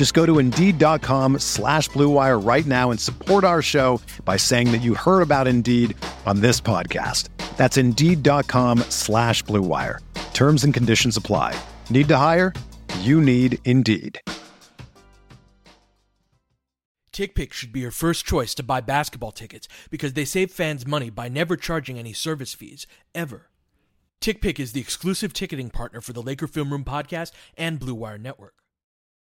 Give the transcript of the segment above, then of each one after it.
Just go to Indeed.com slash BlueWire right now and support our show by saying that you heard about Indeed on this podcast. That's Indeed.com slash BlueWire. Terms and conditions apply. Need to hire? You need Indeed. TickPick should be your first choice to buy basketball tickets because they save fans money by never charging any service fees, ever. TickPick is the exclusive ticketing partner for the Laker Film Room podcast and Blue Wire Network.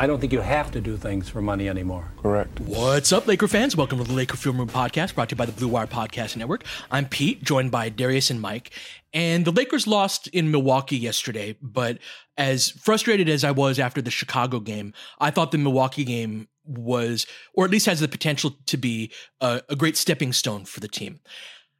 I don't think you have to do things for money anymore. Correct. What's up, Laker fans? Welcome to the Laker Film Room podcast brought to you by the Blue Wire Podcast Network. I'm Pete, joined by Darius and Mike. And the Lakers lost in Milwaukee yesterday, but as frustrated as I was after the Chicago game, I thought the Milwaukee game was, or at least has the potential to be, a, a great stepping stone for the team.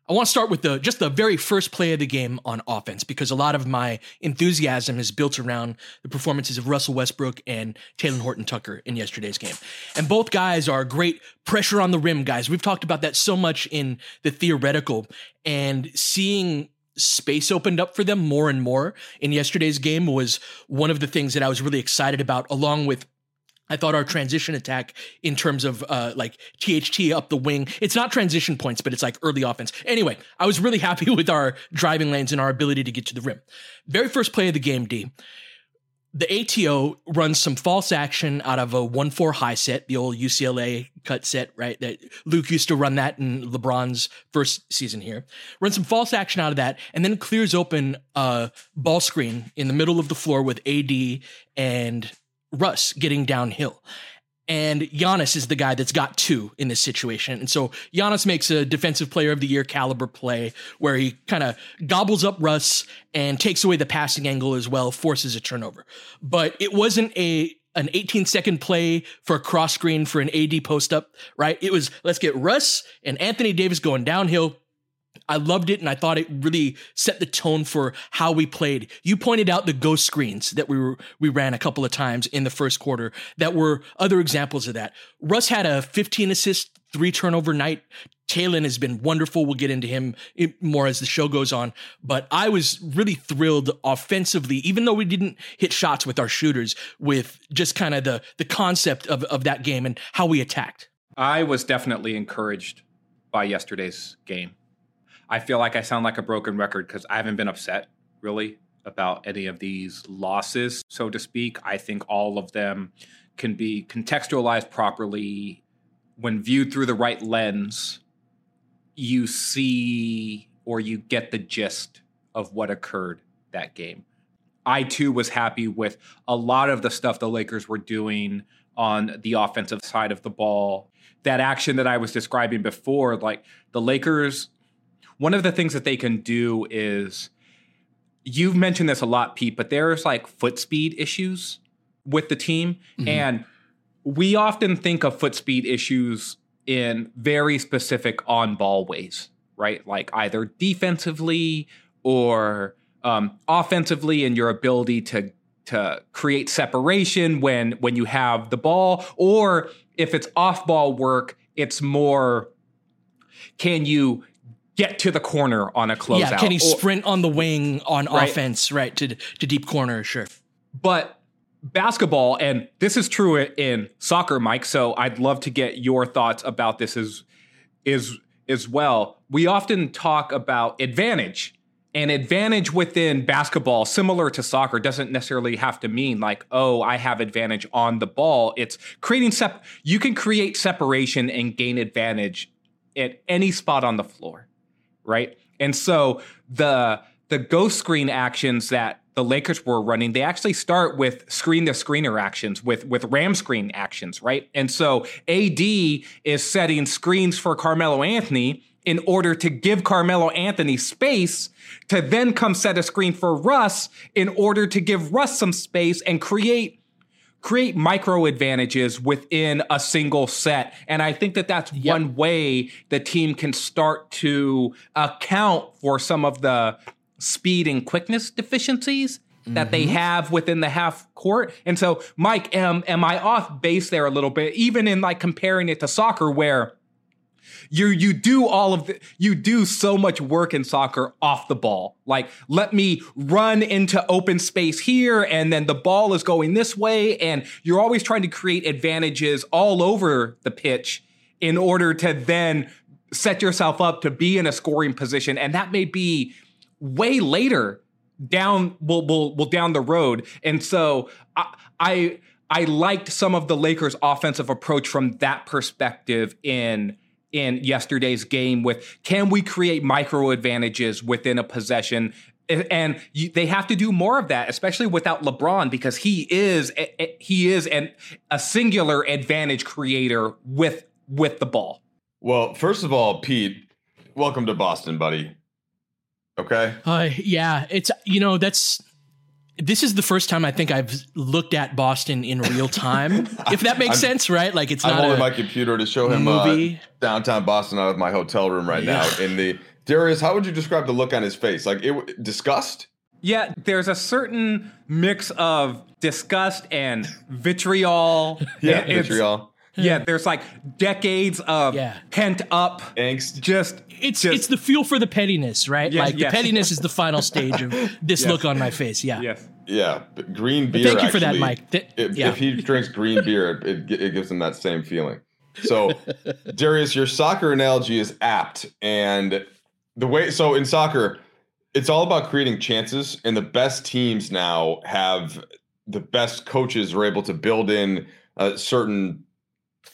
I want to start with the just the very first play of the game on offense because a lot of my enthusiasm is built around the performances of Russell Westbrook and Talen Horton Tucker in yesterday's game. And both guys are great pressure on the rim guys. We've talked about that so much in the theoretical and seeing space opened up for them more and more in yesterday's game was one of the things that I was really excited about along with I thought our transition attack in terms of uh, like THT up the wing, it's not transition points, but it's like early offense. Anyway, I was really happy with our driving lanes and our ability to get to the rim. Very first play of the game, D. The ATO runs some false action out of a 1 4 high set, the old UCLA cut set, right? That Luke used to run that in LeBron's first season here. Runs some false action out of that, and then clears open a ball screen in the middle of the floor with AD and Russ getting downhill. And Giannis is the guy that's got two in this situation. And so Giannis makes a defensive player of the year caliber play where he kind of gobbles up Russ and takes away the passing angle as well, forces a turnover. But it wasn't a an 18 second play for a cross screen for an AD post up, right? It was let's get Russ and Anthony Davis going downhill, I loved it and I thought it really set the tone for how we played. You pointed out the ghost screens that we were we ran a couple of times in the first quarter that were other examples of that. Russ had a 15 assist, 3 turnover night. Talen has been wonderful. We'll get into him more as the show goes on, but I was really thrilled offensively even though we didn't hit shots with our shooters with just kind of the the concept of of that game and how we attacked. I was definitely encouraged by yesterday's game. I feel like I sound like a broken record because I haven't been upset really about any of these losses, so to speak. I think all of them can be contextualized properly when viewed through the right lens. You see or you get the gist of what occurred that game. I too was happy with a lot of the stuff the Lakers were doing on the offensive side of the ball. That action that I was describing before, like the Lakers one of the things that they can do is you've mentioned this a lot, Pete, but there's like foot speed issues with the team. Mm-hmm. And we often think of foot speed issues in very specific on ball ways, right? Like either defensively or um, offensively in your ability to to create separation when when you have the ball or if it's off ball work it's more can you get to the corner on a closeout. Yeah, can he sprint on the wing on right? offense, right, to to deep corner, sure. But basketball, and this is true in soccer, Mike. So I'd love to get your thoughts about this as is as well. We often talk about advantage. And advantage within basketball, similar to soccer, doesn't necessarily have to mean like, oh, I have advantage on the ball. It's creating sep. You can create separation and gain advantage at any spot on the floor, right? And so the the ghost screen actions that the Lakers were running, they actually start with screen to screener actions, with with ram screen actions, right? And so AD is setting screens for Carmelo Anthony in order to give Carmelo Anthony space to then come set a screen for Russ in order to give Russ some space and create create micro advantages within a single set. And I think that that's yep. one way the team can start to account for some of the speed and quickness deficiencies that mm-hmm. they have within the half court. And so, Mike, am am I off base there a little bit? Even in like comparing it to soccer, where you you do all of the you do so much work in soccer off the ball. Like let me run into open space here, and then the ball is going this way, and you're always trying to create advantages all over the pitch in order to then set yourself up to be in a scoring position, and that may be way later down will down the road. And so I, I I liked some of the Lakers offensive approach from that perspective in in yesterday's game with can we create micro advantages within a possession and you, they have to do more of that especially without LeBron because he is he is an, a singular advantage creator with with the ball. Well, first of all, Pete, welcome to Boston, buddy. Okay. Uh, yeah, it's you know that's this is the first time I think I've looked at Boston in real time. if that makes I'm, sense, right? Like it's I'm not holding my computer to show him movie. Uh, downtown Boston out of my hotel room right yeah. now. In the Darius, how would you describe the look on his face? Like it disgust? Yeah, there's a certain mix of disgust and vitriol. yeah, vitriol. Yeah, there's like decades of yeah. pent up angst. Just it's just, it's the fuel for the pettiness, right? Yes, like yes. the pettiness is the final stage of this yes. look on my face. Yeah. Yes. Yeah, green beer. But thank you actually, for that, Mike. Th- if, yeah. if, he drinks green beer, it, it gives him that same feeling. So, Darius, your soccer analogy is apt, and the way so in soccer, it's all about creating chances, and the best teams now have the best coaches are able to build in uh, certain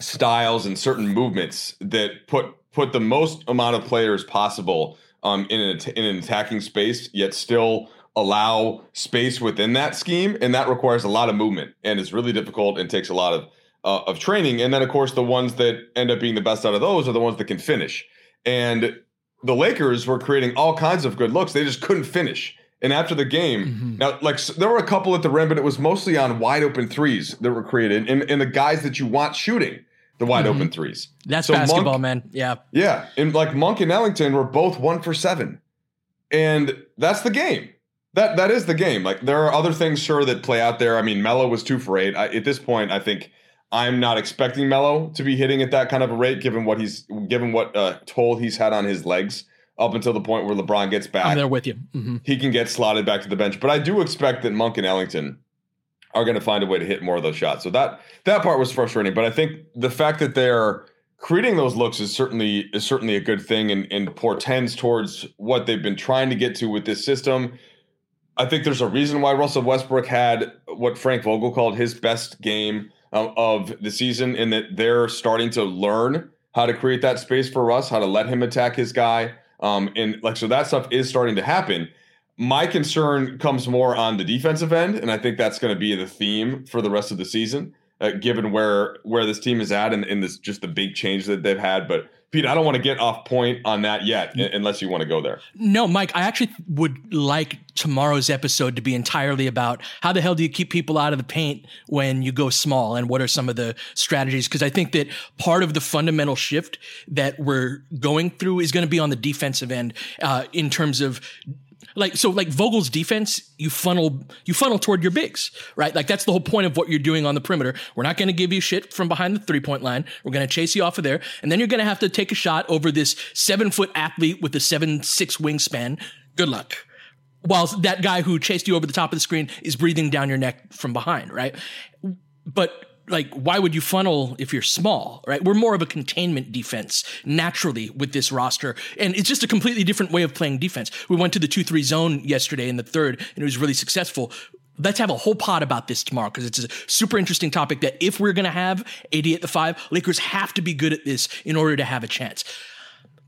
styles and certain movements that put put the most amount of players possible um, in an in an attacking space, yet still allow space within that scheme, and that requires a lot of movement and is really difficult and takes a lot of uh, of training. And then, of course, the ones that end up being the best out of those are the ones that can finish. And the Lakers were creating all kinds of good looks; they just couldn't finish. And after the game, mm-hmm. now like there were a couple at the rim, but it was mostly on wide open threes that were created, and, and the guys that you want shooting the wide mm-hmm. open threes. That's so basketball, Monk, man. Yeah, yeah, and like Monk and Ellington were both one for seven, and that's the game. That that is the game. Like there are other things, sure, that play out there. I mean, Melo was two for eight. I, at this point, I think I'm not expecting Melo to be hitting at that kind of a rate, given what he's given what uh, toll he's had on his legs up until the point where LeBron gets back. I'm there with you. Mm-hmm. He can get slotted back to the bench, but I do expect that Monk and Ellington are going to find a way to hit more of those shots. So that that part was frustrating, but I think the fact that they're creating those looks is certainly is certainly a good thing and, and portends towards what they've been trying to get to with this system. I think there's a reason why Russell Westbrook had what Frank Vogel called his best game um, of the season, in that they're starting to learn how to create that space for Russ, how to let him attack his guy, um, and like so that stuff is starting to happen. My concern comes more on the defensive end, and I think that's going to be the theme for the rest of the season, uh, given where where this team is at and, and this just the big change that they've had. But Pete, I don't want to get off point on that yet, unless you want to go there. No, Mike, I actually would like tomorrow's episode to be entirely about how the hell do you keep people out of the paint when you go small, and what are some of the strategies? Because I think that part of the fundamental shift that we're going through is going to be on the defensive end uh, in terms of like so like Vogel's defense, you funnel you funnel toward your bigs, right? Like that's the whole point of what you're doing on the perimeter. We're not going to give you shit from behind the three point line. We're going to chase you off of there, and then you're going to have to take a shot over this seven foot athlete with a seven six wingspan. Good luck. while that guy who chased you over the top of the screen is breathing down your neck from behind, right? But like why would you funnel if you're small right? We're more of a containment defense naturally with this roster. And it's just a completely different way of playing defense. We went to the 2-3 zone yesterday in the third and it was really successful. Let's have a whole pod about this tomorrow because it's a super interesting topic that if we're going to have AD at the 5 Lakers have to be good at this in order to have a chance.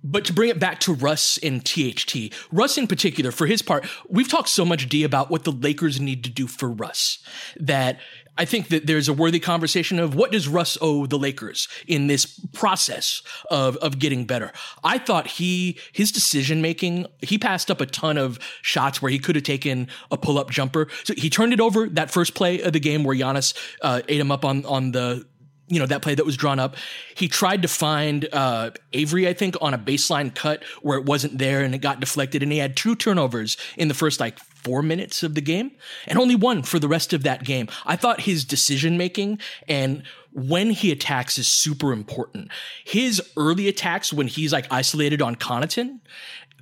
But to bring it back to Russ and THT, Russ in particular, for his part, we've talked so much, D, about what the Lakers need to do for Russ that I think that there's a worthy conversation of what does Russ owe the Lakers in this process of, of getting better. I thought he, his decision making, he passed up a ton of shots where he could have taken a pull up jumper. So he turned it over that first play of the game where Giannis uh, ate him up on, on the, you know that play that was drawn up. He tried to find uh, Avery, I think, on a baseline cut where it wasn't there, and it got deflected. And he had two turnovers in the first like four minutes of the game, and only one for the rest of that game. I thought his decision making and when he attacks is super important. His early attacks when he's like isolated on Connaughton,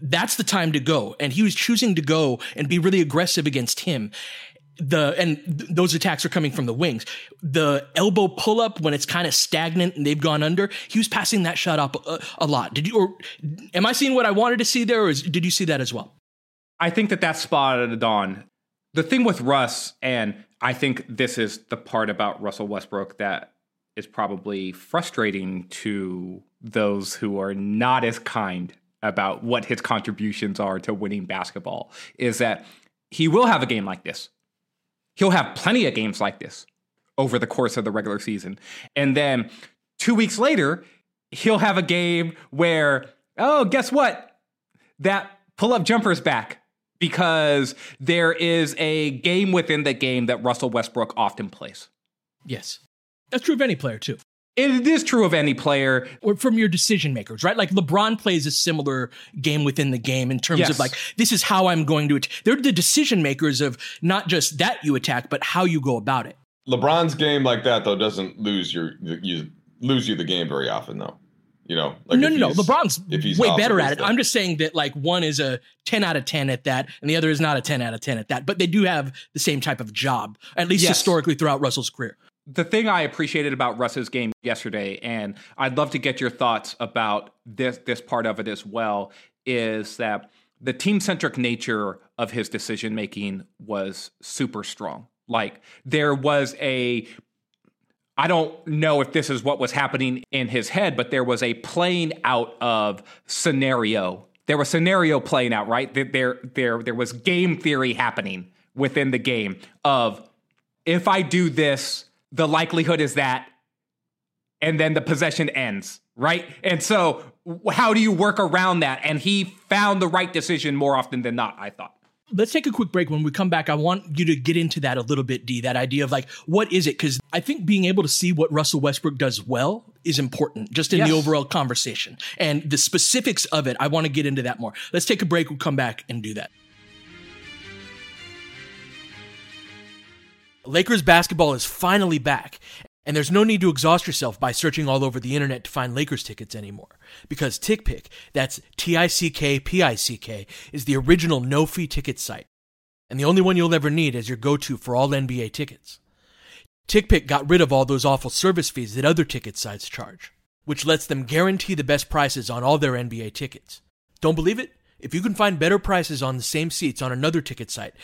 that's the time to go. And he was choosing to go and be really aggressive against him the and th- those attacks are coming from the wings. The elbow pull up when it's kind of stagnant and they've gone under. He was passing that shot up a, a, lot. Did you or am I seeing what I wanted to see there, or is, did you see that as well? I think that that's spotted on. The thing with Russ, and I think this is the part about Russell Westbrook that is probably frustrating to those who are not as kind about what his contributions are to winning basketball, is that he will have a game like this He'll have plenty of games like this over the course of the regular season. And then two weeks later, he'll have a game where, oh, guess what? That pull up jumper's back because there is a game within the game that Russell Westbrook often plays. Yes. That's true of any player, too. It is true of any player. Or from your decision makers, right? Like LeBron plays a similar game within the game in terms yes. of like, this is how I'm going to, they're the decision makers of not just that you attack, but how you go about it. LeBron's game like that though doesn't lose your you lose you the game very often though. You know, like no, no, no. LeBron's way better at it. I'm just saying that like one is a 10 out of 10 at that, and the other is not a 10 out of 10 at that. But they do have the same type of job, at least yes. historically throughout Russell's career the thing I appreciated about Russ's game yesterday, and I'd love to get your thoughts about this this part of it as well, is that the team centric nature of his decision making was super strong. Like there was a I don't know if this is what was happening in his head, but there was a playing out of scenario. There was scenario playing out, right? There, there, there was game theory happening within the game of if I do this, the likelihood is that, and then the possession ends, right? And so, how do you work around that? And he found the right decision more often than not, I thought. Let's take a quick break. When we come back, I want you to get into that a little bit, D, that idea of like, what is it? Because I think being able to see what Russell Westbrook does well is important just in yes. the overall conversation. And the specifics of it, I want to get into that more. Let's take a break. We'll come back and do that. Lakers basketball is finally back, and there's no need to exhaust yourself by searching all over the internet to find Lakers tickets anymore. Because TickPick, that's T I C K P I C K, is the original no fee ticket site, and the only one you'll ever need as your go to for all NBA tickets. TickPick got rid of all those awful service fees that other ticket sites charge, which lets them guarantee the best prices on all their NBA tickets. Don't believe it? If you can find better prices on the same seats on another ticket site,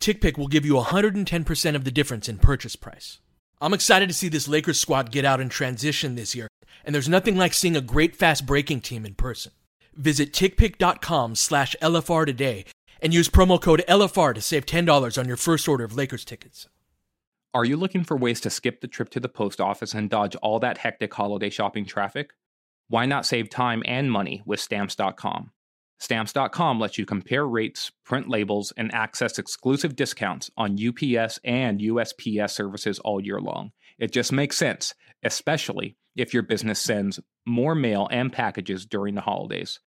TickPick will give you 110% of the difference in purchase price. I'm excited to see this Lakers squad get out and transition this year, and there's nothing like seeing a great fast breaking team in person. Visit tickpick.com slash LFR today and use promo code LFR to save $10 on your first order of Lakers tickets. Are you looking for ways to skip the trip to the post office and dodge all that hectic holiday shopping traffic? Why not save time and money with stamps.com? Stamps.com lets you compare rates, print labels, and access exclusive discounts on UPS and USPS services all year long. It just makes sense, especially if your business sends more mail and packages during the holidays.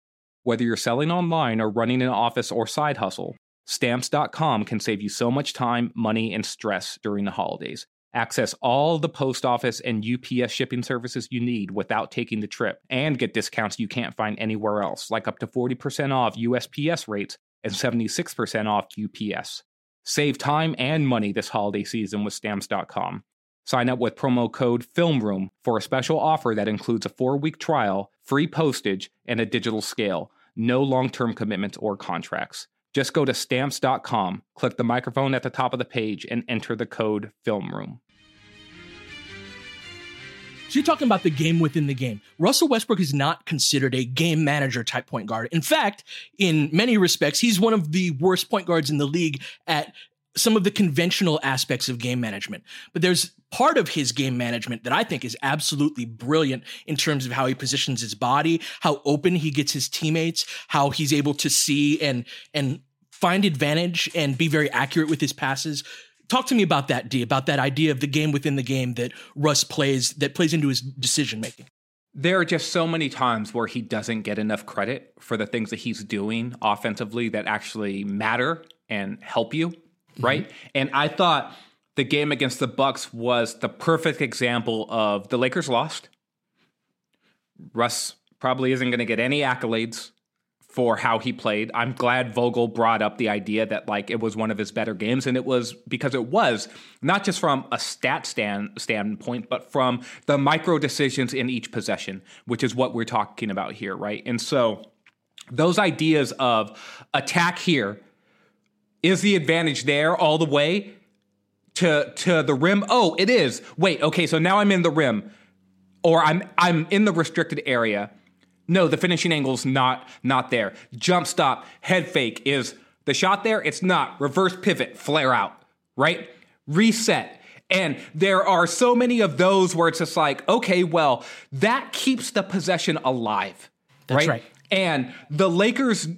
Whether you're selling online or running an office or side hustle, Stamps.com can save you so much time, money, and stress during the holidays. Access all the post office and UPS shipping services you need without taking the trip and get discounts you can't find anywhere else, like up to 40% off USPS rates and 76% off UPS. Save time and money this holiday season with stamps.com. Sign up with promo code FILMROOM for a special offer that includes a four week trial, free postage, and a digital scale. No long term commitments or contracts. Just go to stamps.com, click the microphone at the top of the page, and enter the code FILMROOM. So you're talking about the game within the game. Russell Westbrook is not considered a game manager type point guard. In fact, in many respects, he's one of the worst point guards in the league at some of the conventional aspects of game management. But there's part of his game management that I think is absolutely brilliant in terms of how he positions his body, how open he gets his teammates, how he's able to see and and find advantage and be very accurate with his passes. Talk to me about that, D, about that idea of the game within the game that Russ plays that plays into his decision making. There are just so many times where he doesn't get enough credit for the things that he's doing offensively that actually matter and help you, mm-hmm. right? And I thought the game against the Bucks was the perfect example of the Lakers lost. Russ probably isn't going to get any accolades for how he played. I'm glad Vogel brought up the idea that like it was one of his better games, and it was because it was not just from a stat stand standpoint, but from the micro decisions in each possession, which is what we're talking about here, right? And so those ideas of attack here is the advantage there all the way to to the rim. Oh, it is. Wait, okay, so now I'm in the rim, or I'm I'm in the restricted area no, the finishing angle's not not there. Jump stop, head fake is the shot there? It's not. Reverse pivot, flare out, right? Reset. And there are so many of those where it's just like, okay, well, that keeps the possession alive. That's right. right. And the Lakers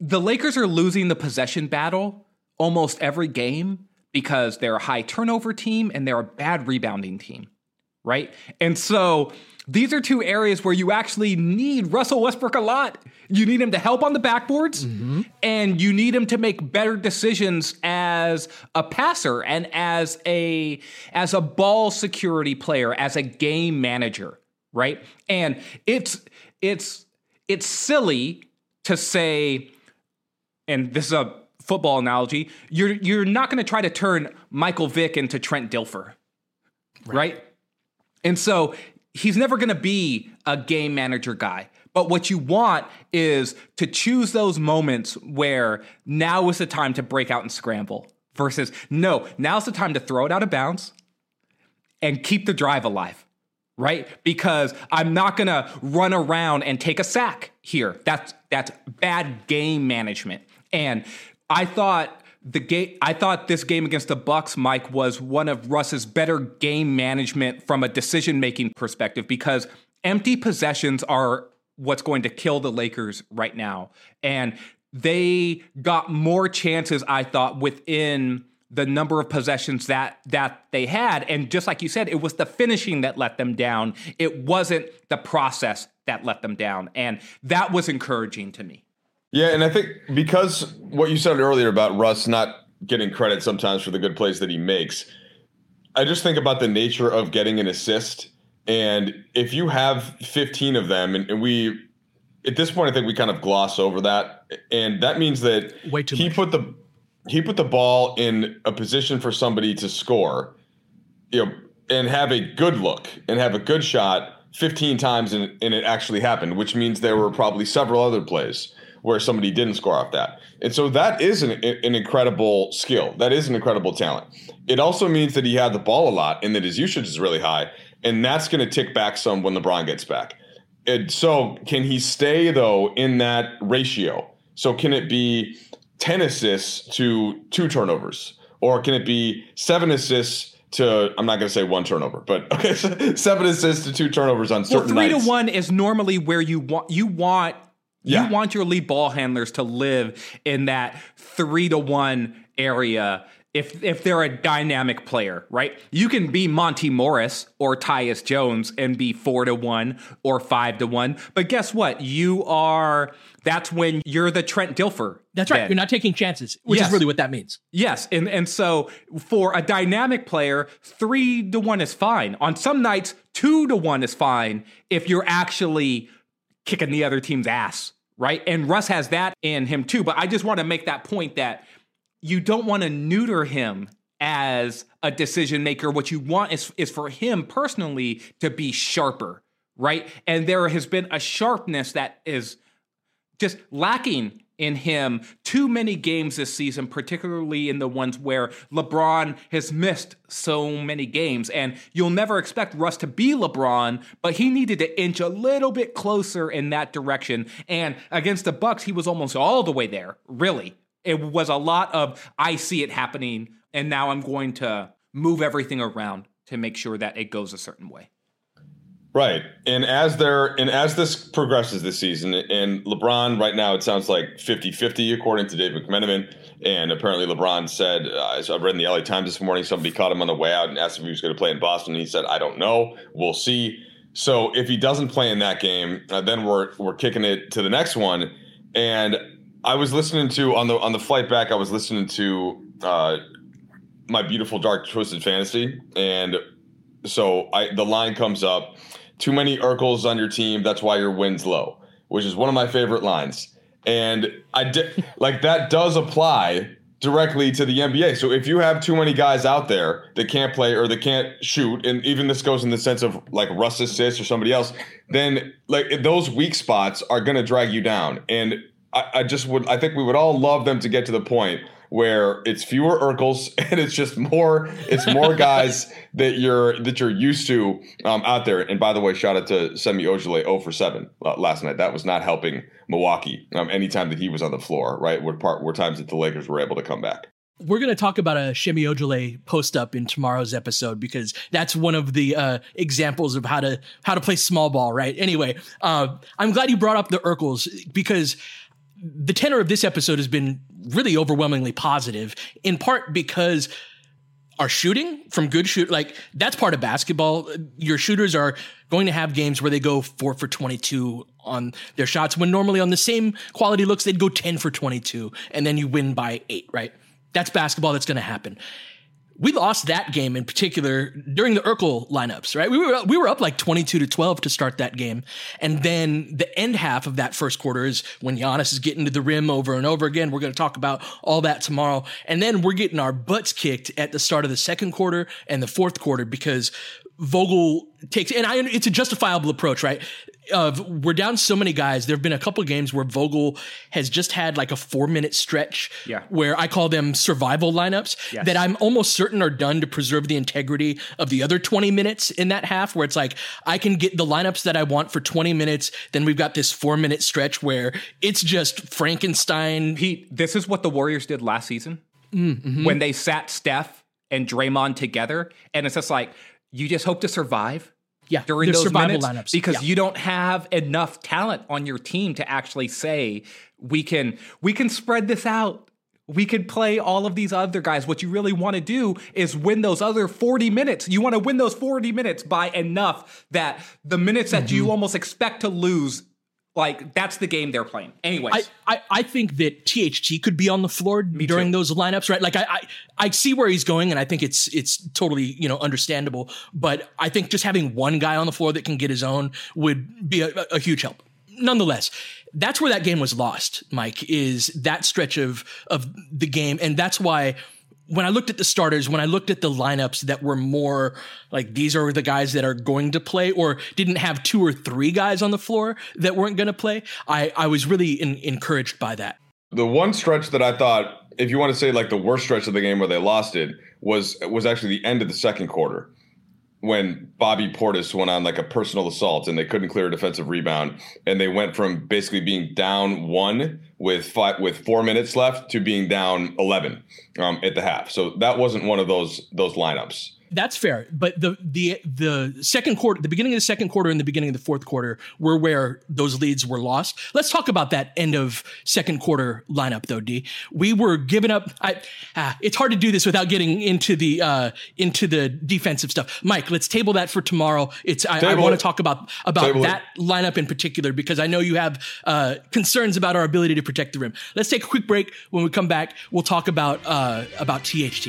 the Lakers are losing the possession battle almost every game because they're a high turnover team and they're a bad rebounding team. Right? And so these are two areas where you actually need Russell Westbrook a lot. You need him to help on the backboards, mm-hmm. and you need him to make better decisions as a passer and as a as a ball security player, as a game manager, right? And it's it's it's silly to say, and this is a football analogy. You're you're not going to try to turn Michael Vick into Trent Dilfer, right? right? And so he's never going to be a game manager guy. But what you want is to choose those moments where now is the time to break out and scramble versus no, now's the time to throw it out of bounds and keep the drive alive, right? Because I'm not going to run around and take a sack here. That's that's bad game management. And I thought the game I thought this game against the Bucks Mike was one of Russ's better game management from a decision making perspective because empty possessions are what's going to kill the Lakers right now. And they got more chances I thought within the number of possessions that that they had. And just like you said it was the finishing that let them down. It wasn't the process that let them down. And that was encouraging to me yeah, and I think because what you said earlier about Russ not getting credit sometimes for the good plays that he makes, I just think about the nature of getting an assist. And if you have 15 of them, and, and we, at this point, I think we kind of gloss over that, and that means that Way too he much. put the he put the ball in a position for somebody to score, you know, and have a good look and have a good shot 15 times, and, and it actually happened, which means there were probably several other plays where somebody didn't score off that. And so that is an, an incredible skill. That is an incredible talent. It also means that he had the ball a lot and that his usage is really high. And that's going to tick back some when LeBron gets back. And so can he stay, though, in that ratio? So can it be 10 assists to two turnovers? Or can it be seven assists to I'm not going to say one turnover, but okay, seven assists to two turnovers on certain well, three nights. to one is normally where you want you want yeah. You want your lead ball handlers to live in that three to one area if if they're a dynamic player, right? You can be Monte Morris or Tyus Jones and be four to one or five to one. But guess what? You are that's when you're the Trent Dilfer. That's right. then. You're not taking chances, which Yes. is really what that means. Yes, and and so for a dynamic player, three to one is fine. On some nights, two to one is fine if you're actually kicking the other team's ass, right? And Russ has that in him too. But I just want to make that point that you don't want to neuter him as a decision maker. What you want is, is for him personally to be sharper, right? And there has been a sharpness that is just lacking in him too many games this season, particularly in the ones where LeBron has missed so many games. And you'll never expect Russ to be LeBron, but he needed to inch a little bit closer in that direction. And against the Bucks, he was almost all the way there, really. It was a lot of I see it happening, and now I'm going to move everything around to make sure that it goes a certain way. Right. And as there and as this progresses this season, and LeBron right now it sounds like 50-50 according to David McMenamin. And apparently LeBron said, uh, I've read in the LA Times this morning, somebody caught him on the way out and asked if he was going to play in Boston. And he said, I don't know. We'll see. So if he doesn't play in that game, uh, then we're we're kicking it to the next one. And I was listening to on the on the flight back, I was listening to uh, my beautiful dark twisted fantasy, and so I the line comes up too many Urkels on your team. That's why your win's low, which is one of my favorite lines. And I did like that does apply directly to the NBA. So if you have too many guys out there that can't play or that can't shoot, and even this goes in the sense of like Russ assists or somebody else, then like those weak spots are going to drag you down. And I, I just would, I think we would all love them to get to the point where it's fewer Urkels and it's just more it's more guys that you're that you're used to um, out there. And by the way, shout out to Semi Ojeleye 0 for 7 uh, last night. That was not helping Milwaukee um, anytime that he was on the floor, right? Were part were times that the Lakers were able to come back. We're going to talk about a Semi Ojeleye post up in tomorrow's episode because that's one of the uh, examples of how to how to play small ball, right? Anyway, uh, I'm glad you brought up the Urkels because the tenor of this episode has been really overwhelmingly positive, in part because our shooting from good shoot like that's part of basketball. Your shooters are going to have games where they go four for 22 on their shots when normally on the same quality looks they'd go 10 for 22 and then you win by eight, right? That's basketball. That's going to happen we lost that game in particular during the Urkel lineups, right? We were we were up like 22 to 12 to start that game. And then the end half of that first quarter is when Giannis is getting to the rim over and over again. We're going to talk about all that tomorrow. And then we're getting our butts kicked at the start of the second quarter and the fourth quarter because Vogel takes, and I, it's a justifiable approach, right? Of we're down so many guys. There have been a couple games where Vogel has just had like a four minute stretch, yeah. where I call them survival lineups yes. that I'm almost certain are done to preserve the integrity of the other 20 minutes in that half, where it's like I can get the lineups that I want for 20 minutes. Then we've got this four minute stretch where it's just Frankenstein. Pete, this is what the Warriors did last season mm-hmm. when they sat Steph and Draymond together, and it's just like you just hope to survive yeah, during those minutes lineups. because yeah. you don't have enough talent on your team to actually say we can we can spread this out. We could play all of these other guys. What you really want to do is win those other 40 minutes. You want to win those 40 minutes by enough that the minutes that mm-hmm. you almost expect to lose like that's the game they're playing. Anyways, I, I, I think that THT could be on the floor Me during too. those lineups, right? Like I, I I see where he's going, and I think it's it's totally you know understandable. But I think just having one guy on the floor that can get his own would be a, a huge help. Nonetheless, that's where that game was lost. Mike is that stretch of of the game, and that's why when I looked at the starters, when I looked at the lineups that were more like these are the guys that are going to play or didn't have two or three guys on the floor that weren't going to play, I, I was really in, encouraged by that. The one stretch that I thought, if you want to say like the worst stretch of the game where they lost it, was was actually the end of the second quarter when Bobby Portis went on like a personal assault and they couldn't clear a defensive rebound and they went from basically being down one with five with four minutes left to being down eleven um, at the half. So that wasn't one of those those lineups. That's fair, but the the the second quarter, the beginning of the second quarter and the beginning of the fourth quarter were where those leads were lost. Let's talk about that end of second quarter lineup, though. D, we were giving up. I, ah, it's hard to do this without getting into the uh, into the defensive stuff. Mike, let's table that for tomorrow. It's I, I want to talk about about table that it. lineup in particular because I know you have uh, concerns about our ability to protect the rim. Let's take a quick break. When we come back, we'll talk about uh, about THT.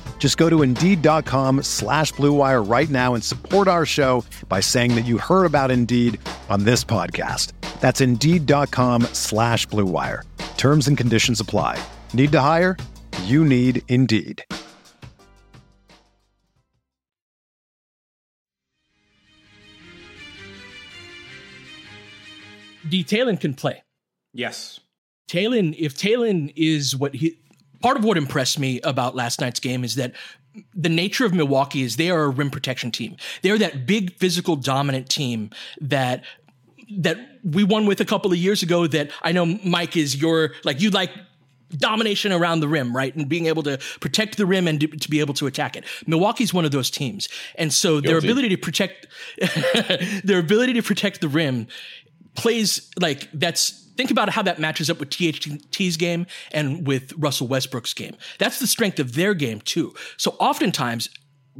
Just go to Indeed.com slash BlueWire right now and support our show by saying that you heard about Indeed on this podcast. That's Indeed.com slash BlueWire. Terms and conditions apply. Need to hire? You need Indeed. D. Talen can play. Yes. Talen, if Talen is what he, part of what impressed me about last night's game is that the nature of Milwaukee is they are a rim protection team. They're that big physical dominant team that that we won with a couple of years ago that I know Mike is your like you like domination around the rim, right? And being able to protect the rim and to, to be able to attack it. Milwaukee's one of those teams. And so their ability to protect their ability to protect the rim plays like that's think about how that matches up with THT's game and with Russell Westbrook's game. That's the strength of their game too. So oftentimes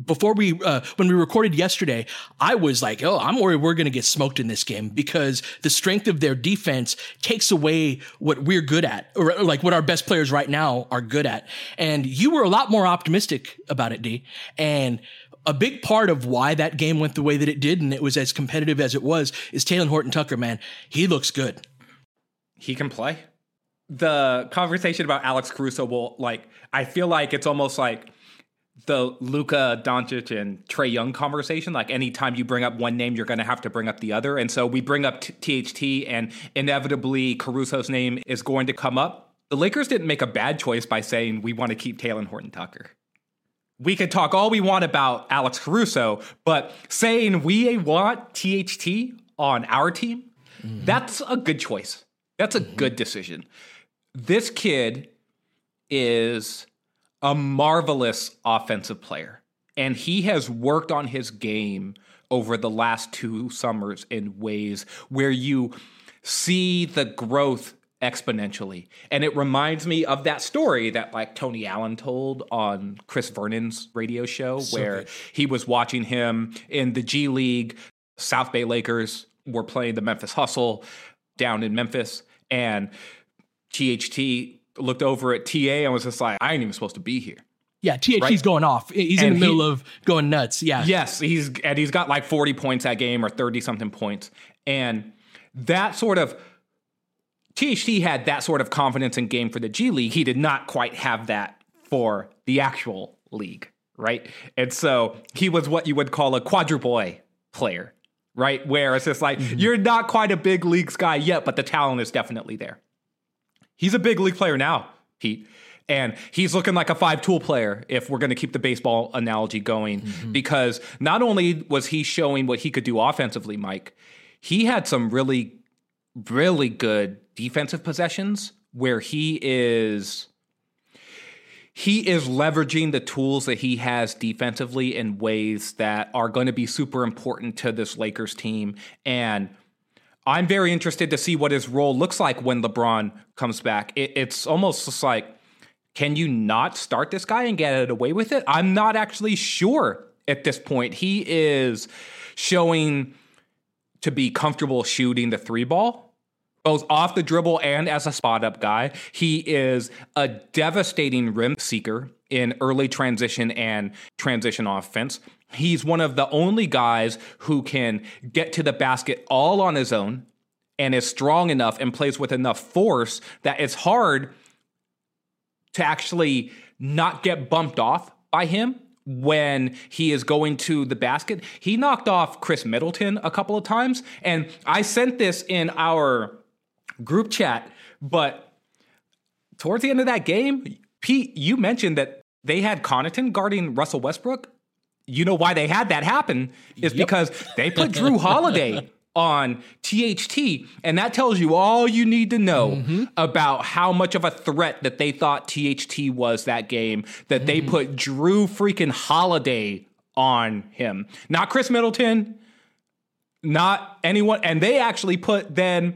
before we uh, when we recorded yesterday, I was like, "Oh, I'm worried we're going to get smoked in this game because the strength of their defense takes away what we're good at, or, or like what our best players right now are good at." And you were a lot more optimistic about it, D. And a big part of why that game went the way that it did, and it was as competitive as it was, is Talen Horton Tucker. Man, he looks good. He can play. The conversation about Alex Caruso will like I feel like it's almost like the Luka Doncic and Trae Young conversation. Like anytime you bring up one name, you're going to have to bring up the other. And so we bring up T- THT, and inevitably Caruso's name is going to come up. The Lakers didn't make a bad choice by saying we want to keep Talen Horton Tucker. We could talk all we want about Alex Caruso, but saying we want THT on our team, mm-hmm. that's a good choice. That's a mm-hmm. good decision. This kid is a marvelous offensive player, and he has worked on his game over the last two summers in ways where you see the growth exponentially. And it reminds me of that story that like Tony Allen told on Chris Vernon's radio show where he was watching him in the G League, South Bay Lakers were playing the Memphis Hustle down in Memphis and THT looked over at TA and was just like, I ain't even supposed to be here. Yeah, THT's Right. going off. He's in the middle he- of going nuts. Yeah. Yes, he's and he's got like 40 points that game or 30 something points. And that sort of THT had that sort of confidence in game for the G League. He did not quite have that for the actual league, right? And so he was what you would call a quadruple A player, right? Where it's just like mm-hmm. you're not quite a big leagues guy yet, but the talent is definitely there. He's a big league player now, Pete. And he's looking like a five tool player if we're going to keep the baseball analogy going. Mm-hmm. Because not only was he showing what he could do offensively, Mike, he had some really, really good defensive possessions where he is he is leveraging the tools that he has defensively in ways that are going to be super important to this Lakers team. And I'm very interested to see what his role looks like when LeBron comes back. It, it's almost just like, can you not start this guy and get it away with it? I'm not actually sure at this point. He is showing to be comfortable shooting the three ball, both off the dribble and as a spot up guy. He is a devastating rim seeker in early transition and transition offense. He's one of the only guys who can get to the basket all on his own and is strong enough and plays with enough force that it's hard to actually not get bumped off by him when he is going to the basket. He knocked off Khris Middleton a couple of times, and I sent this in our group chat, but towards the end of that game, Pete, you mentioned that they had Connaughton guarding Russell Westbrook. You know why they had that happen is yep. because they put Jrue Holiday on THT, and that tells you all you need to know mm-hmm. about how much of a threat that they thought THT was that game. That mm-hmm. they put Jrue freaking Holiday on him, not Khris Middleton, not anyone, and they actually put then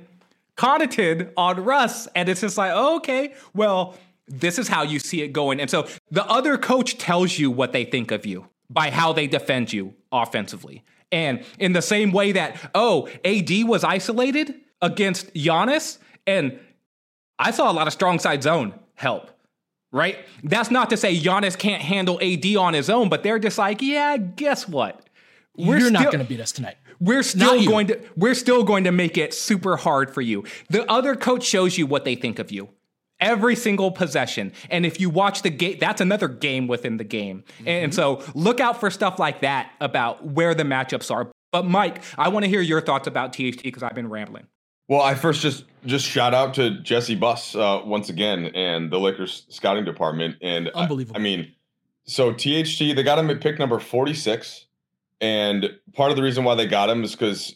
Connaughton on Russ, and it's just like okay, well. This is how you see it going. And so the other coach tells you what they think of you by how they defend you offensively. And in the same way that, oh, AD was isolated against Giannis, and I saw a lot of strong side zone help, right? That's not to say Giannis can't handle AD on his own, but they're just like, yeah, guess what? We're You're still, not going to beat us tonight. We're still going to we're still going to make it super hard for you. The other coach shows you what they think of you every single possession. And if you watch the game, that's another game within the game. Mm-hmm. And so look out for stuff like that about where the matchups are. But Mike, I want to hear your thoughts about THT because I've been rambling. Well, I first just just shout out to Jesse Buss uh, once again and the Lakers scouting department. And unbelievable. I, I mean, so THT they got him at pick number forty six, and part of the reason why they got him is because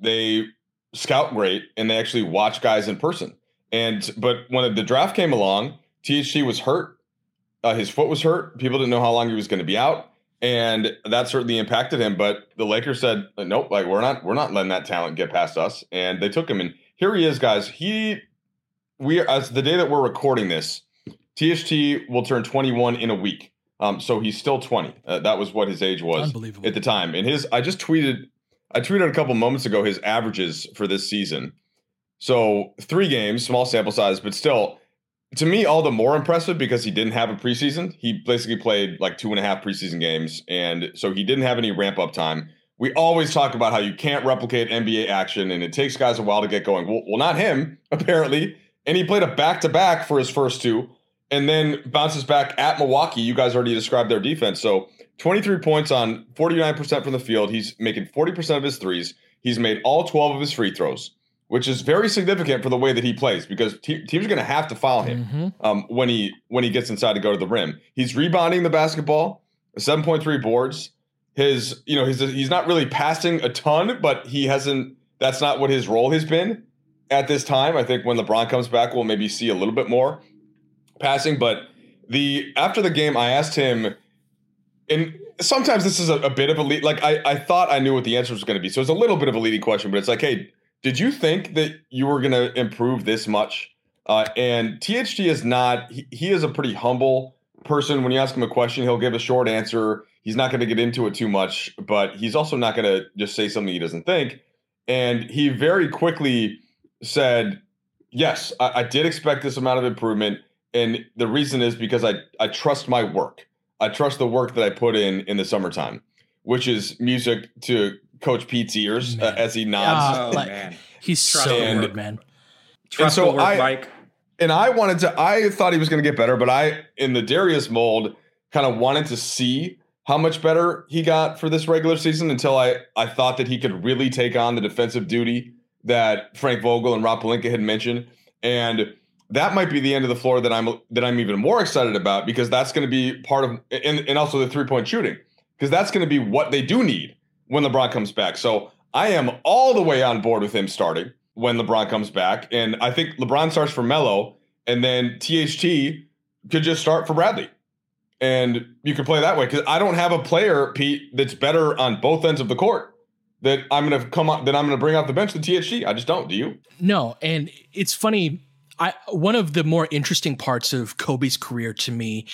they scout great and they actually watch guys in person. And but when the draft came along, THT was hurt. Uh, his foot was hurt. People didn't know how long he was going to be out, and that certainly impacted him. But the Lakers said, "Nope, like we're not, we're not letting that talent get past us." And they took him. And here he is, guys. He, we as the day that we're recording this, THT will turn 21 in a week. Um, so he's still 20. Uh, that was what his age was at the time. And his, I just tweeted, I tweeted a couple moments ago his averages for this season. So three games, small sample size, but still, to me, all the more impressive because he didn't have a preseason. He basically played like two and a half preseason games, and so he didn't have any ramp up time. We always talk about how you can't replicate NBA action, and it takes guys a while to get going. Well, well not him apparently, and he played a back to back for his first two, and then bounces back at Milwaukee. You guys already described their defense, so 23 points on 49% from the field. He's making 40% of his threes. He's made all 12 of his free throws which is very significant for the way that he plays because te- teams are going to have to foul him mm-hmm. um, when he when he gets inside to go to the rim. He's rebounding the basketball, seven point three boards. His you know he's he's not really passing a ton, but he hasn't. That's not what his role has been at this time. I think when LeBron comes back, we'll maybe see a little bit more passing. But the after the game, I asked him, and sometimes this is a, a bit of a lead. Like I I thought I knew what the answer was going to be, so it's a little bit of a leading question. But it's like, hey did you think that you were going to improve this much? Uh, and THT is not, he, he is a pretty humble person. When you ask him a question, he'll give a short answer. He's not going to get into it too much, but he's also not going to just say something he doesn't think. And he very quickly said, Yes, I, I did expect this amount of improvement. And the reason is because I, I trust my work. I trust the work that I put in in the summertime, which is music to Coach Pete's ears uh, as he nods. Oh, like, man. He's Trust so and, good, man. Trust and so work, I, Mike. And I wanted to, I thought he was going to get better, but I, in the Darius mold, kind of wanted to see how much better he got for this regular season until I, I thought that he could really take on the defensive duty that Frank Vogel and Rob Pelinka had mentioned. And that might be the end of the floor that I'm that I'm even more excited about because that's going to be part of and, and also the three point shooting because that's going to be what they do need when LeBron comes back. So I am all the way on board with him starting when LeBron comes back. And I think LeBron starts for Melo, and then THT could just start for Bradley. And you could play that way because I don't have a player, Pete, that's better on both ends of the court that I'm going to come that I'm going to bring off the bench than THT. I just don't. Do you? No. And it's funny. I, one of the more interesting parts of Kobe's career to me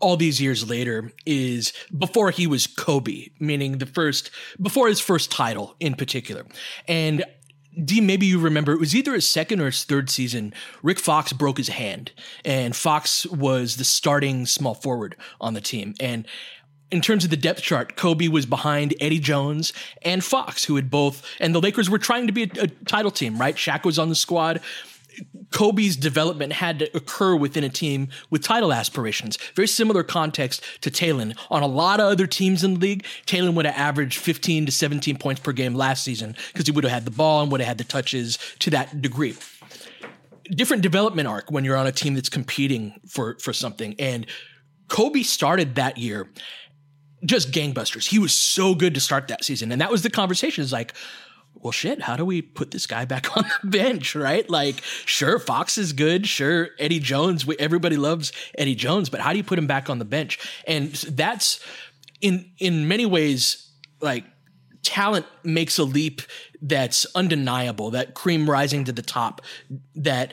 all these years later is before he was Kobe, meaning the first, before his first title in particular. And D, maybe you remember it was either his second or his third season. Rick Fox broke his hand, and Fox was the starting small forward on the team. And in terms of the depth chart, Kobe was behind Eddie Jones and Fox, who had both, and the Lakers were trying to be a, a title team, right? Shaq was on the squad. Kobe's development had to occur within a team with title aspirations. Very similar context to Talen. On a lot of other teams in the league, Talen would have averaged 15 to 17 points per game last season because he would have had the ball and would have had the touches to that degree. different development arc when you're on a team that's competing for for something. And Kobe started that year just gangbusters. He was so good to start that season. And that was the conversation is like, well, shit, how do we put this guy back on the bench, right? Like, sure, Fox is good. Sure, Eddie Jones, everybody loves Eddie Jones, but how do you put him back on the bench? And that's in, in many ways, like, talent makes a leap that's undeniable, that cream rising to the top, that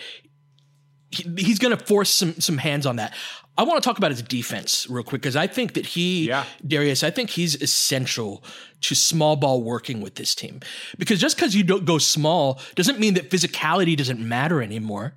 he's going to force some some hands on that. I want to talk about his defense real quick because I think that he, yeah. Darius, I think he's essential to small ball working with this team. Because just because you don't go small doesn't mean that physicality doesn't matter anymore.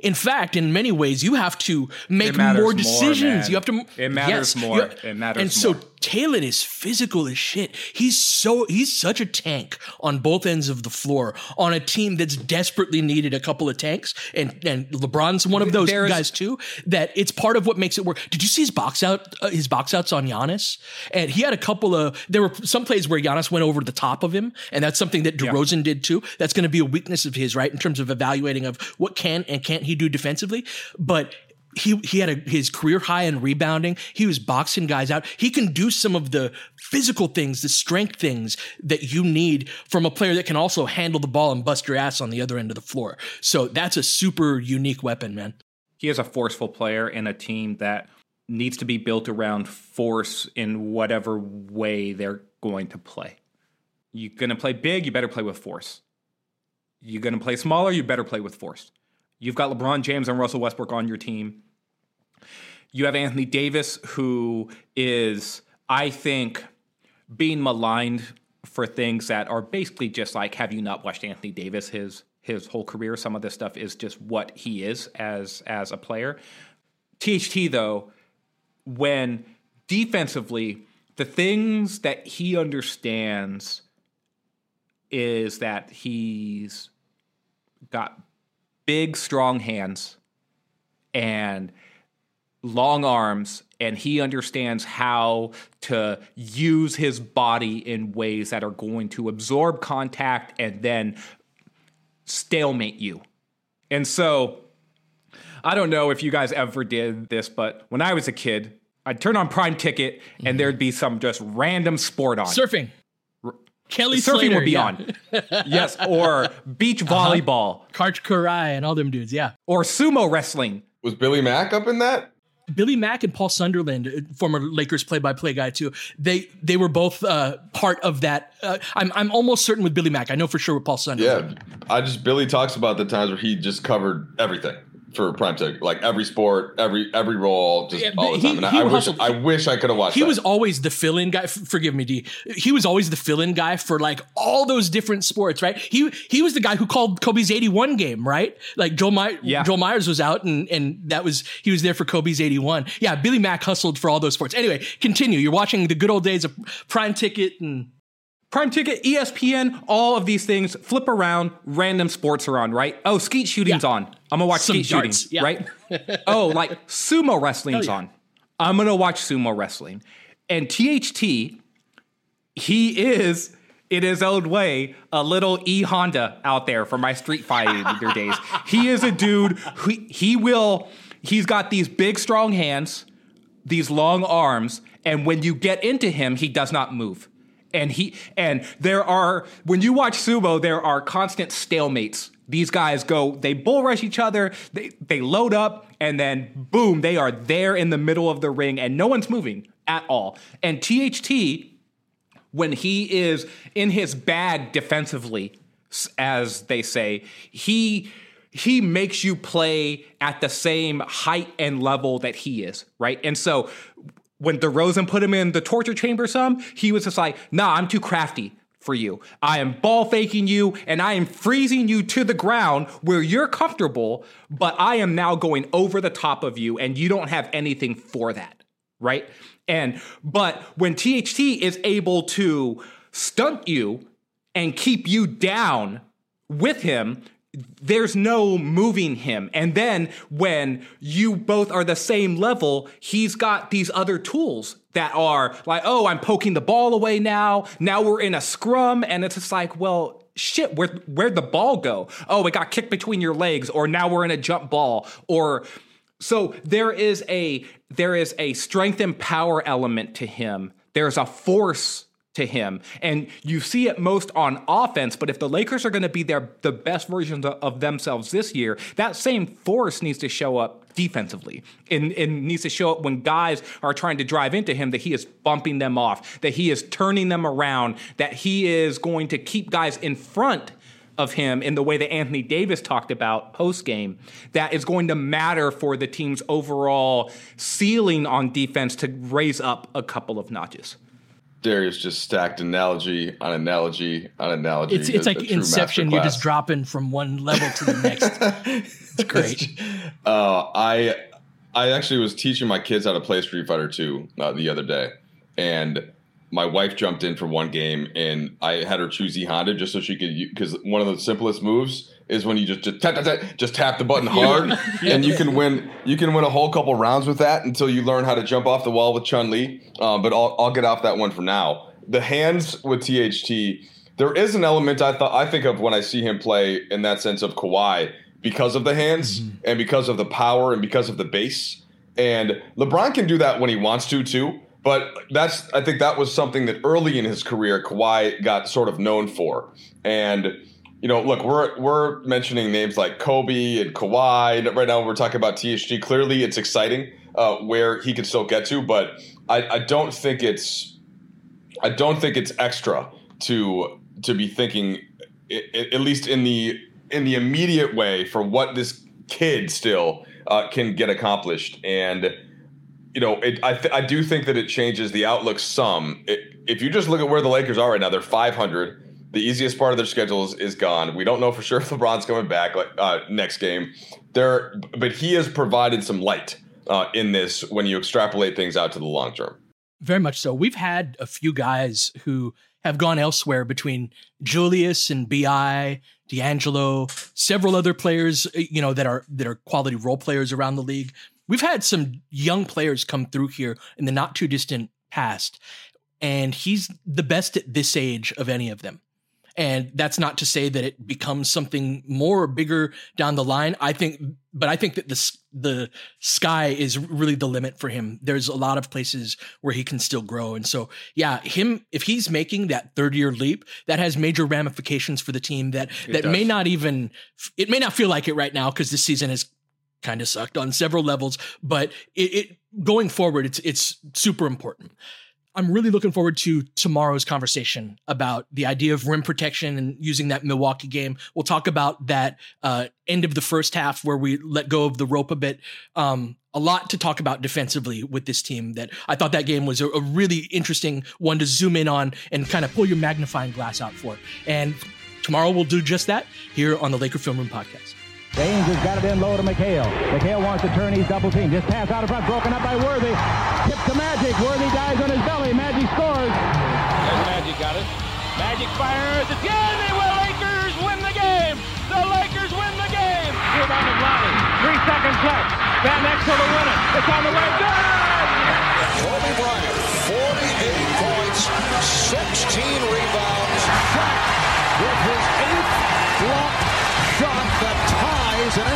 In fact, in many ways, you have to make more decisions. More, you have to. It matters yes, more. Have, it matters. More. And more. so Talen is physical as shit. He's so he's such a tank on both ends of the floor on a team that's desperately needed a couple of tanks, and and LeBron's one of those There's, guys too. That it's part of what makes it work. Did you see his box out? Uh, his box outs on Giannis, and he had a couple of. There were some plays where Giannis went over the top of him, and that's something that DeRozan yeah. did too. That's going to be a weakness of his, right, in terms of evaluating of what can and can't he do defensively. But he he had a, his career high in rebounding. He was boxing guys out. He can do some of the physical things, the strength things that you need from a player that can also handle the ball and bust your ass on the other end of the floor. So that's a super unique weapon, man. He is a forceful player in a team that needs to be built around force in whatever way they're going to play. You're going to play big, you better play with force. You're going to play smaller, you better play with force. You've got LeBron James and Russell Westbrook on your team. You have Anthony Davis, who is, I think, being maligned for things that are basically just like, have you not watched Anthony Davis his his whole career? Some of this stuff is just what he is as as a player. THT though, when defensively, the things that he understands is that he's got big, strong hands and long arms, and he understands how to use his body in ways that are going to absorb contact and then stalemate you. And so, I don't know if you guys ever did this, but when I was a kid, I'd turn on Prime Ticket and mm-hmm. there'd be some just random sport on. Surfing. Kelly surfing Slater, would be yeah. on. yes, or beach uh-huh. volleyball. Uh-huh. Karch Kiraly and all them dudes, yeah. Or sumo wrestling. Was Billy Mack up in that? Billy Mack and Paul Sunderland, uh, former Lakers play-by-play guy too. They they were both uh, part of that. Uh, I'm I'm almost certain with Billy Mack. I know for sure with Paul Sunderland. Yeah, I just Billy talks about the times where he just covered everything for prime ticket, like every sport, every every role, just yeah, all the time. And he, I, wish I wish I could have watched. He that. was always the fill-in guy. Forgive me, D. He was always the fill-in guy for like all those different sports, right? He he was the guy who called Kobe's eighty-one game, right? Like Joel My- yeah. Joel Myers was out, and and that was he was there for Kobe's eighty-one. Yeah, Billy Mack hustled for all those sports. Anyway, continue. You're watching the good old days of prime ticket and Prime Ticket, ESPN, all of these things flip around, random sports are on, right? Oh, skeet shooting's yeah. on. I'm gonna watch Some skeet darts, shooting, yeah. right? oh, like sumo wrestling's yeah. on. I'm gonna watch sumo wrestling. And THT, he is in his own way a little E Honda out there for my Street Fighter days. He is a dude who he will. He's got these big, strong hands, these long arms, and when you get into him, he does not move and he and there are when you watch sumo there are constant stalemates these guys go they bull rush each other they they load up and then boom they are there in the middle of the ring and no one's moving at all and THT when he is in his bag defensively as they say he he makes you play at the same height and level that he is, right? And so when DeRozan put him in the torture chamber some, he was just like, nah, I'm too crafty for you. I am ball faking you and I am freezing you to the ground where you're comfortable, but I am now going over the top of you and you don't have anything for that, right? And but when THT is able to stunt you and keep you down with him, there's no moving him. And then when you both are the same level, he's got these other tools that are like, oh, I'm poking the ball away now. Now we're in a scrum. And it's just like, well, shit, where where'd the ball go? Oh, it got kicked between your legs, or now we're in a jump ball, or so there is a there is a strength and power element to him. There's a force to him. And you see it most on offense, but if the Lakers are going to be their the best versions of themselves this year, that same force needs to show up defensively. And, needs to show up when guys are trying to drive into him that he is bumping them off, that he is turning them around, that he is going to keep guys in front of him in the way that Anthony Davis talked about post game that is going to matter for the team's overall ceiling on defense to raise up a couple of notches. Darius just stacked analogy on analogy on analogy. It's, it's a, like a Inception. You're just dropping from one level to the next. it's great. Uh, I I actually was teaching my kids how to play Street Fighter 2 uh, the other day, and my wife jumped in for one game, and I had her choose E Honda just so she could because one of the simplest moves is when you just just tap, tap, tap, just tap the button hard, yeah. and you can win you can win a whole couple rounds with that until you learn how to jump off the wall with Chun Li. Uh, but I'll I'll get off that one for now. The hands with THT, there is an element I thought I think of when I see him play in that sense of Kawhi because of the hands mm-hmm. and because of the power and because of the base. And LeBron can do that when he wants to too. But that's I think that was something that early in his career Kawhi got sort of known for. And you know, look, we're we're mentioning names like Kobe and Kawhi. Right now, we're talking about THT. Clearly, it's exciting uh, where he can still get to, but I, I don't think it's I don't think it's extra to to be thinking at least in the in the immediate way for what this kid still uh, can get accomplished. And you know, it, I th- I do think that it changes the outlook some. It, if you just look at where the Lakers are right now, they're 500. The easiest part of their schedule is, is gone. We don't know for sure if LeBron's coming back like uh, next game. There, but he has provided some light uh, in this when you extrapolate things out to the long term. Very much so. We've had a few guys who have gone elsewhere between Julius and Bi D'Angelo, several other players, uh, you know, that are that are quality role players around the league. We've had some young players come through here in the not too distant past, and he's the best at this age of any of them. And that's not to say that it becomes something more or bigger down the line. I think, but I think that the the sky is really the limit for him. There's a lot of places where he can still grow, and so yeah, him if he's making that third year leap, that has major ramifications for the team. That it that does. may not even it may not feel like it right now because this season has kind of sucked on several levels, but it, it going forward, it's it's super important. I'm really looking forward to tomorrow's conversation about the idea of rim protection and using that Milwaukee game. We'll talk about that uh, end of the first half where we let go of the rope a bit. Um, a lot to talk about defensively with this team that I thought that game was a, a really interesting one to zoom in on and kind of pull your magnifying glass out for. And tomorrow we'll do just that here on the Laker Film Room podcast. James has got it in low to McHale. McHale wants to turn. He's double team. Just pass out in front. Broken up by Worthy. Tip to Magic. Worthy dies on his belly. Magic scores. There's Magic got it. Magic fires. It's good. They will. Lakers win the game. The Lakers win the game. Rebound of Lonnie. Three seconds left. Van Exel to win it. It's on the way. Good. Kobe Bryant, 48 points, 16 rebounds.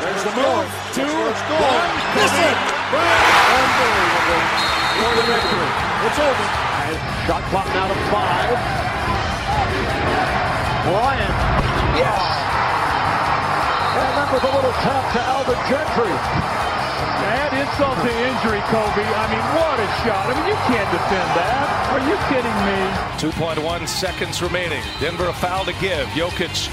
There's the move. Two, one. Miss it. Unbelievable. For the victory. It's over. Shot clock now to five. Bryant. Yes. And that was a little tap to Alvin Gentry. Add insult to injury, Kobe. I mean, what a shot. I mean, you can't defend that. Are you kidding me? 2.1 seconds remaining. Denver a foul to give. Jokic